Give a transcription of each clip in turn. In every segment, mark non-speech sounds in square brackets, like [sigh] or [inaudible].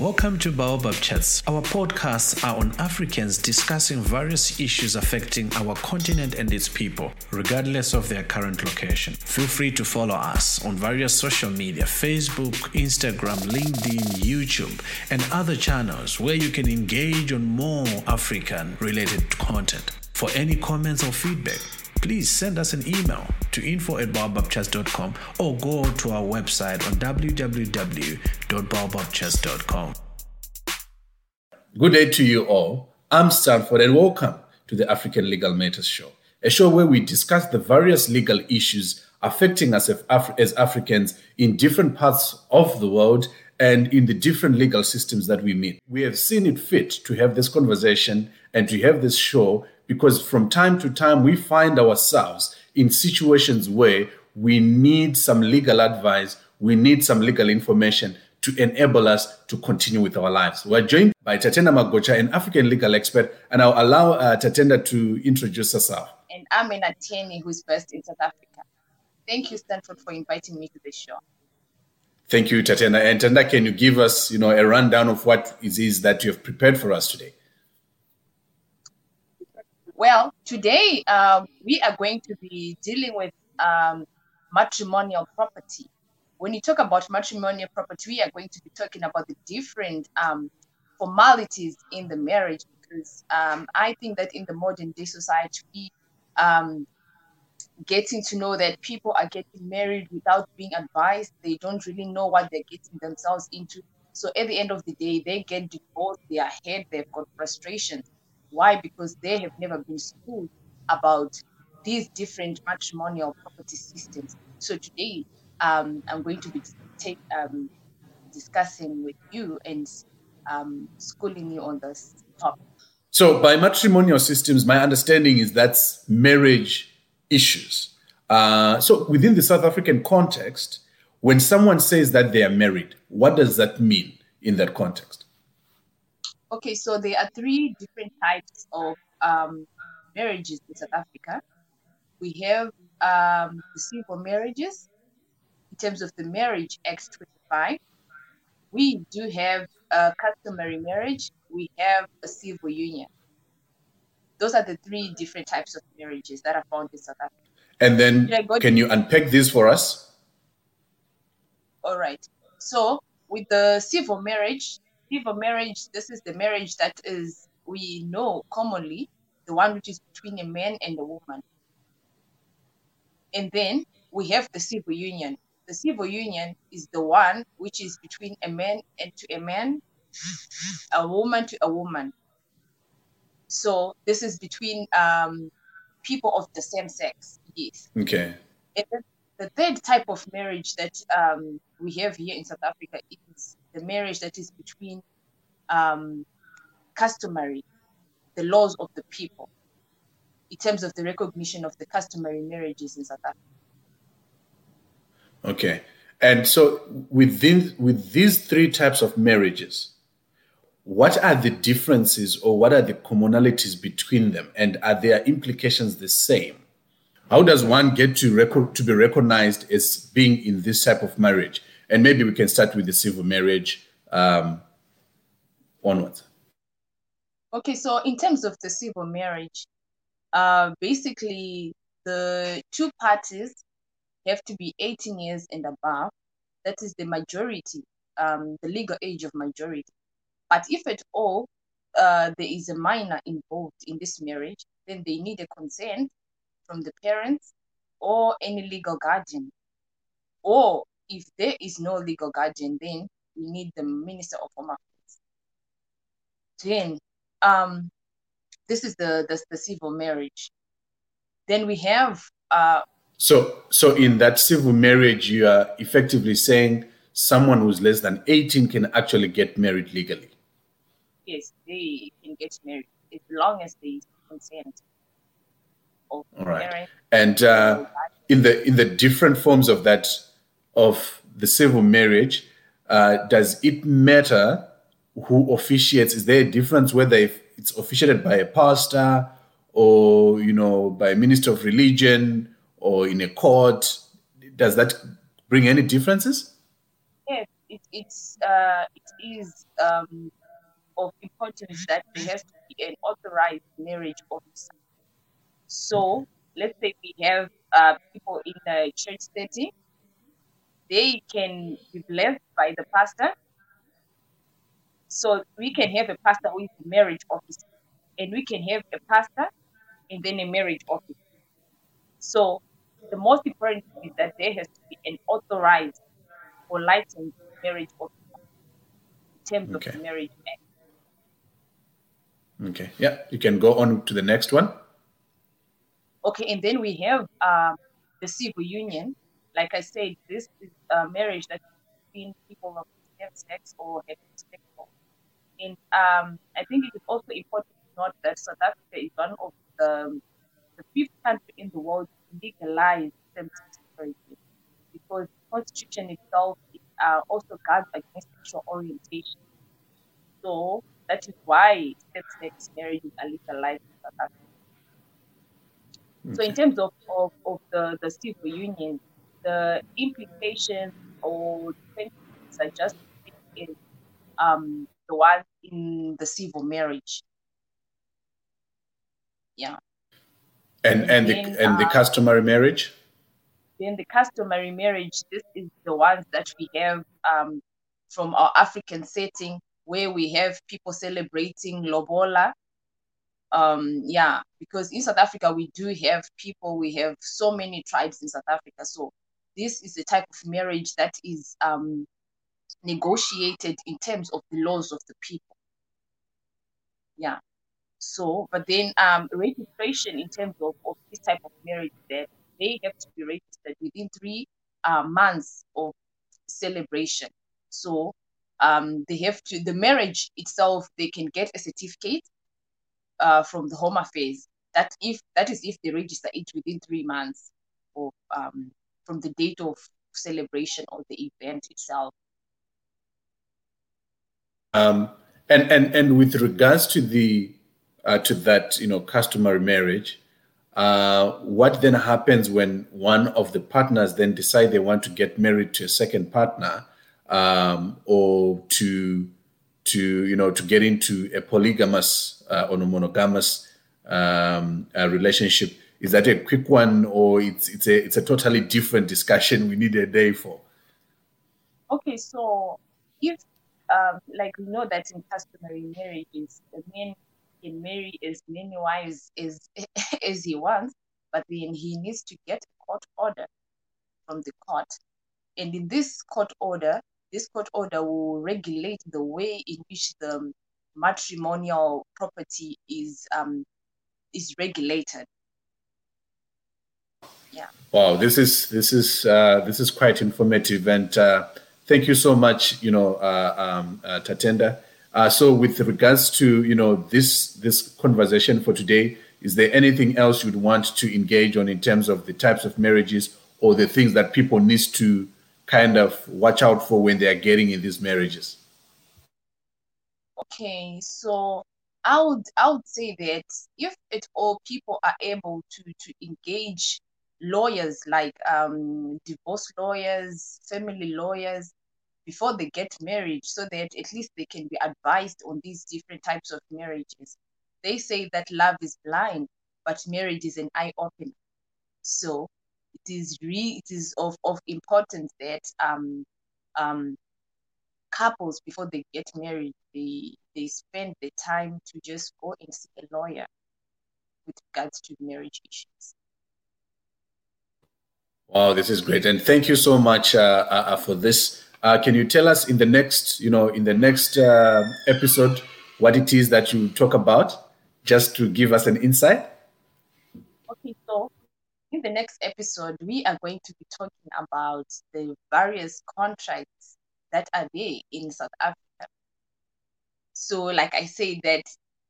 Welcome to Baobab Chats. Our podcasts are on Africans discussing various issues affecting our continent and its people, regardless of their current location. Feel free to follow us on various social media Facebook, Instagram, LinkedIn, YouTube, and other channels where you can engage on more African related content. For any comments or feedback, please send us an email to info at baobabchats.com or go to our website on www.baobabchats.com. Good day to you all. I'm Stanford and welcome to the African Legal Matters Show, a show where we discuss the various legal issues affecting us as Africans in different parts of the world and in the different legal systems that we meet. We have seen it fit to have this conversation and to have this show because from time to time we find ourselves in situations where we need some legal advice, we need some legal information to enable us to continue with our lives. We're joined by Tatenda Magocha, an African legal expert, and I'll allow uh, Tatenda to introduce herself. And I'm an attorney who's based in South Africa. Thank you, Stanford, for inviting me to the show. Thank you, Tatenda. And Tanda, can you give us, you know, a rundown of what it is that you have prepared for us today? Well, today um, we are going to be dealing with um, matrimonial property. When you talk about matrimonial property, we are going to be talking about the different um, formalities in the marriage because um, I think that in the modern day society, we um, getting to know that people are getting married without being advised. They don't really know what they're getting themselves into. So at the end of the day, they get divorced, they are hurt, they've got frustration why? Because they have never been schooled about these different matrimonial property systems. So today, um, I'm going to be take, um, discussing with you and um, schooling you on this topic. So, by matrimonial systems, my understanding is that's marriage issues. Uh, so, within the South African context, when someone says that they are married, what does that mean in that context? Okay, so there are three different types of um, marriages in South Africa. We have um, the civil marriages in terms of the Marriage Act 25. We do have a customary marriage. We have a civil union. Those are the three different types of marriages that are found in South Africa. And then, can you unpack this for us? All right. So, with the civil marriage, civil marriage, this is the marriage that is, we know commonly, the one which is between a man and a woman. And then we have the civil union. The civil union is the one which is between a man and to a man, a woman to a woman. So this is between um, people of the same sex. Yes. Okay. And the third type of marriage that um, we have here in South Africa is the marriage that is between um, customary, the laws of the people, in terms of the recognition of the customary marriages in South Africa. Okay. And so within with these three types of marriages, what are the differences or what are the commonalities between them and are their implications the same? How does one get to record to be recognized as being in this type of marriage? And maybe we can start with the civil marriage um, onwards. Okay, so in terms of the civil marriage, uh, basically the two parties have to be 18 years and above. That is the majority, um, the legal age of majority. But if at all uh, there is a minor involved in this marriage, then they need a consent from the parents or any legal guardian. Or if there is no legal guardian, then we need the Minister of Home Affairs. Then, um, this is the, the, the civil marriage. Then we have. Uh, so, so in that civil marriage, you are effectively saying someone who's less than 18 can actually get married legally. Yes, they can get married as long as they consent. All right. And uh, in the in the different forms of that of the civil marriage, uh, does it matter who officiates? Is there a difference whether it's officiated by a pastor or you know by a minister of religion or in a court? Does that bring any differences? Yes, it, it's uh, it is um, of importance that there has to be an authorized marriage officer. So let's say we have uh, people in a church setting, they can be blessed by the pastor. So we can have a pastor who is a marriage officer, and we can have a pastor and then a marriage officer. So the most important is that there has to be an authorized or licensed marriage officer in terms Okay. of the marriage act. Okay. Yeah. You can go on to the next one. Okay, and then we have um, the civil union. Like I said, this is a marriage that between people of the same sex or heterosexual. And um, I think it is also important to note that South Africa is one of the, the fifth country in the world to legalize same-sex marriage because the constitution itself uh, also guards against sexual orientation. So that is why same-sex marriages are legalized in South Africa. So in terms of, of, of the, the civil union, the implications or benefits are just in um, the one in the civil marriage. Yeah. And and the and the uh, customary marriage. Then the customary marriage, this is the ones that we have um, from our African setting where we have people celebrating Lobola. Um, yeah, because in South Africa we do have people, we have so many tribes in South Africa. So this is the type of marriage that is um, negotiated in terms of the laws of the people. Yeah. So, but then um, registration in terms of, of this type of marriage, that they have to be registered within three uh, months of celebration. So um, they have to the marriage itself. They can get a certificate uh, from the Home Affairs. That if that is if they register it within three months of um, from the date of celebration or the event itself. Um, and and and with regards to the uh, to that you know customary marriage, uh, what then happens when one of the partners then decide they want to get married to a second partner, um, or to to you know to get into a polygamous uh, or a monogamous um, uh, relationship? Is that a quick one, or it's it's a it's a totally different discussion we need a day for? Okay, so if um, like we know that in customary marriages, the man can marry as many wives as [laughs] as he wants, but then he needs to get a court order from the court. And in this court order, this court order will regulate the way in which the matrimonial property is um is regulated. Yeah. Wow, this is this is uh, this is quite informative, and uh, thank you so much, you know, uh, um, uh, Tatenda. Uh, so, with regards to you know this this conversation for today, is there anything else you'd want to engage on in terms of the types of marriages or the things that people need to kind of watch out for when they are getting in these marriages? Okay, so I would I would say that if at all people are able to to engage lawyers like um divorce lawyers, family lawyers before they get married so that at least they can be advised on these different types of marriages. They say that love is blind, but marriage is an eye opener. So it is re it is of, of importance that um um couples before they get married they they spend the time to just go and see a lawyer with regards to marriage issues Wow, this is great, and thank you so much uh, uh, for this. Uh, can you tell us in the next, you know, in the next uh, episode, what it is that you talk about, just to give us an insight? okay so in the next episode we are going to be talking about the various contracts that are there in south africa so like i say that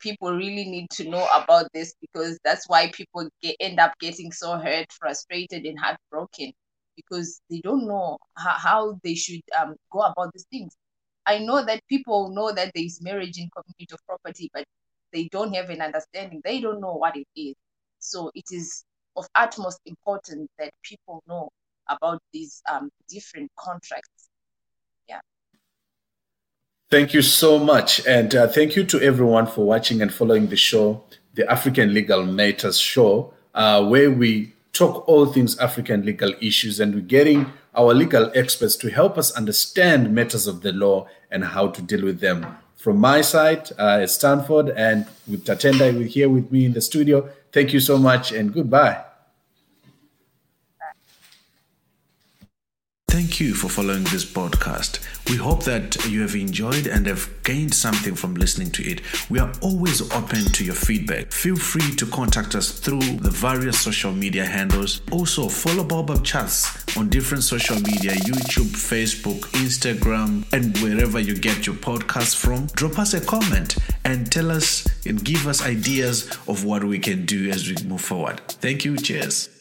people really need to know about this because that's why people get, end up getting so hurt frustrated and heartbroken because they don't know how, how they should um, go about these things. I know that people know that there is marriage in community of property but they don't have an understanding. They don't know what it is. So it is of utmost importance that people know about these um, different contracts Thank you so much. And uh, thank you to everyone for watching and following the show, the African Legal Matters Show, uh, where we talk all things African legal issues and we're getting our legal experts to help us understand matters of the law and how to deal with them. From my side, uh, Stanford, and with Tatenda here with me in the studio. Thank you so much and goodbye. Thank you for following this podcast. We hope that you have enjoyed and have gained something from listening to it. We are always open to your feedback. Feel free to contact us through the various social media handles. Also, follow Baobab Chats on different social media YouTube, Facebook, Instagram, and wherever you get your podcasts from. Drop us a comment and tell us and give us ideas of what we can do as we move forward. Thank you. Cheers.